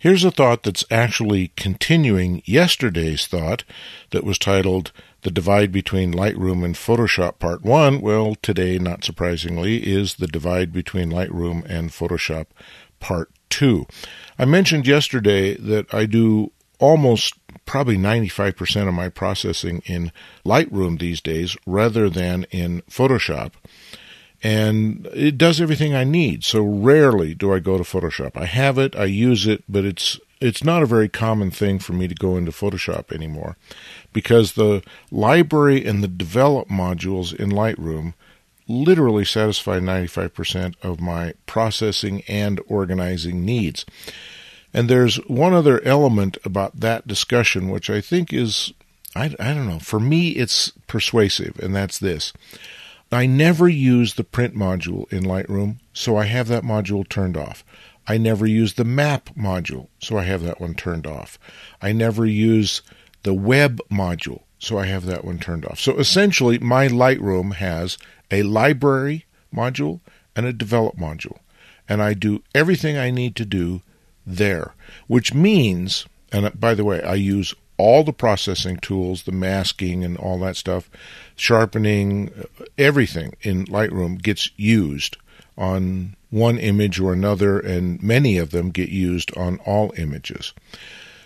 Here's a thought that's actually continuing yesterday's thought that was titled The Divide Between Lightroom and Photoshop Part 1. Well, today, not surprisingly, is The Divide Between Lightroom and Photoshop Part 2. I mentioned yesterday that I do almost probably 95% of my processing in Lightroom these days rather than in Photoshop and it does everything I need. So rarely do I go to Photoshop. I have it, I use it, but it's it's not a very common thing for me to go into Photoshop anymore because the library and the develop modules in Lightroom literally satisfy 95% of my processing and organizing needs. And there's one other element about that discussion which I think is I, I don't know, for me it's persuasive and that's this. I never use the print module in Lightroom, so I have that module turned off. I never use the map module, so I have that one turned off. I never use the web module, so I have that one turned off. So essentially, my Lightroom has a library module and a develop module. And I do everything I need to do there, which means, and by the way, I use all the processing tools, the masking and all that stuff, sharpening, uh, everything in Lightroom gets used on one image or another, and many of them get used on all images.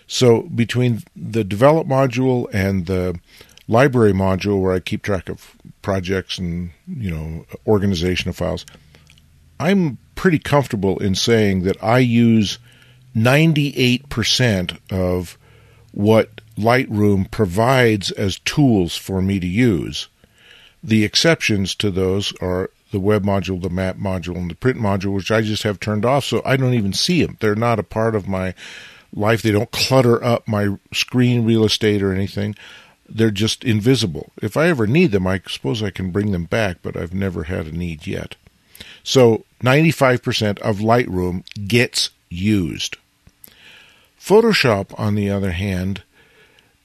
So between the develop module and the library module where I keep track of projects and, you know, organization of files, I'm pretty comfortable in saying that I use 98% of what Lightroom provides as tools for me to use. The exceptions to those are the web module, the map module, and the print module, which I just have turned off, so I don't even see them. They're not a part of my life. They don't clutter up my screen real estate or anything. They're just invisible. If I ever need them, I suppose I can bring them back, but I've never had a need yet. So 95% of Lightroom gets used. Photoshop, on the other hand,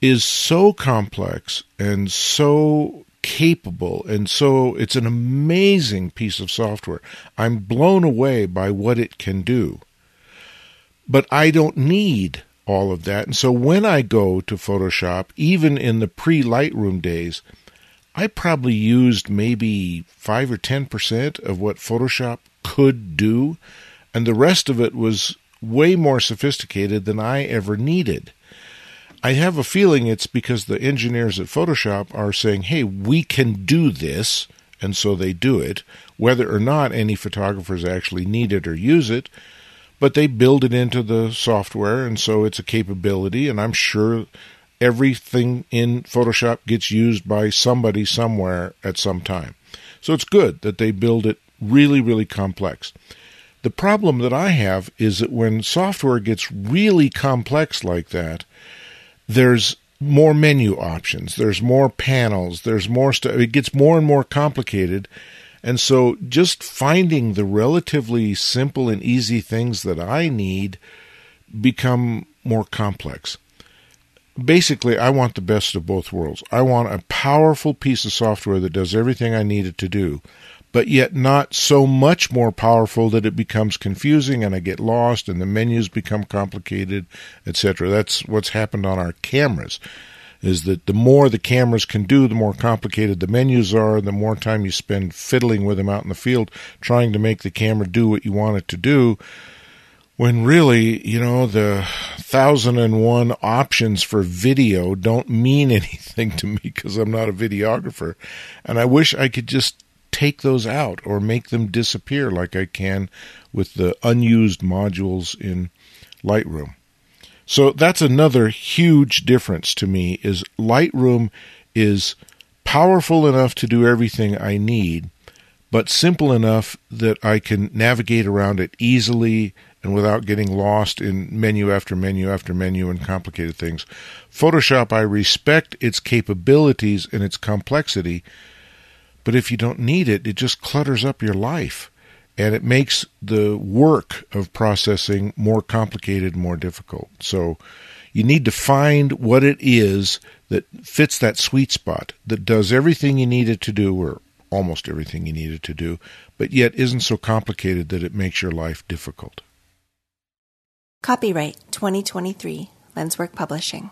is so complex and so capable and so it's an amazing piece of software. I'm blown away by what it can do. But I don't need all of that. And so when I go to Photoshop, even in the pre Lightroom days, I probably used maybe 5 or 10% of what Photoshop could do, and the rest of it was way more sophisticated than I ever needed. I have a feeling it's because the engineers at Photoshop are saying, hey, we can do this, and so they do it, whether or not any photographers actually need it or use it. But they build it into the software, and so it's a capability, and I'm sure everything in Photoshop gets used by somebody somewhere at some time. So it's good that they build it really, really complex. The problem that I have is that when software gets really complex like that, there's more menu options, there's more panels, there's more stuff. It gets more and more complicated. And so just finding the relatively simple and easy things that I need become more complex. Basically, I want the best of both worlds. I want a powerful piece of software that does everything I need it to do, but yet not so much more powerful that it becomes confusing and I get lost and the menus become complicated, etc. That's what's happened on our cameras. Is that the more the cameras can do, the more complicated the menus are, the more time you spend fiddling with them out in the field trying to make the camera do what you want it to do. When really, you know, the thousand and one options for video don't mean anything to me because I'm not a videographer. And I wish I could just take those out or make them disappear like I can with the unused modules in Lightroom. So that's another huge difference to me is Lightroom is powerful enough to do everything I need, but simple enough that I can navigate around it easily and without getting lost in menu after menu after menu and complicated things. Photoshop, I respect its capabilities and its complexity, but if you don't need it, it just clutters up your life and it makes the work of processing more complicated, more difficult. So you need to find what it is that fits that sweet spot, that does everything you need it to do, or almost everything you need it to do, but yet isn't so complicated that it makes your life difficult. Copyright 2023 Lenswork Publishing.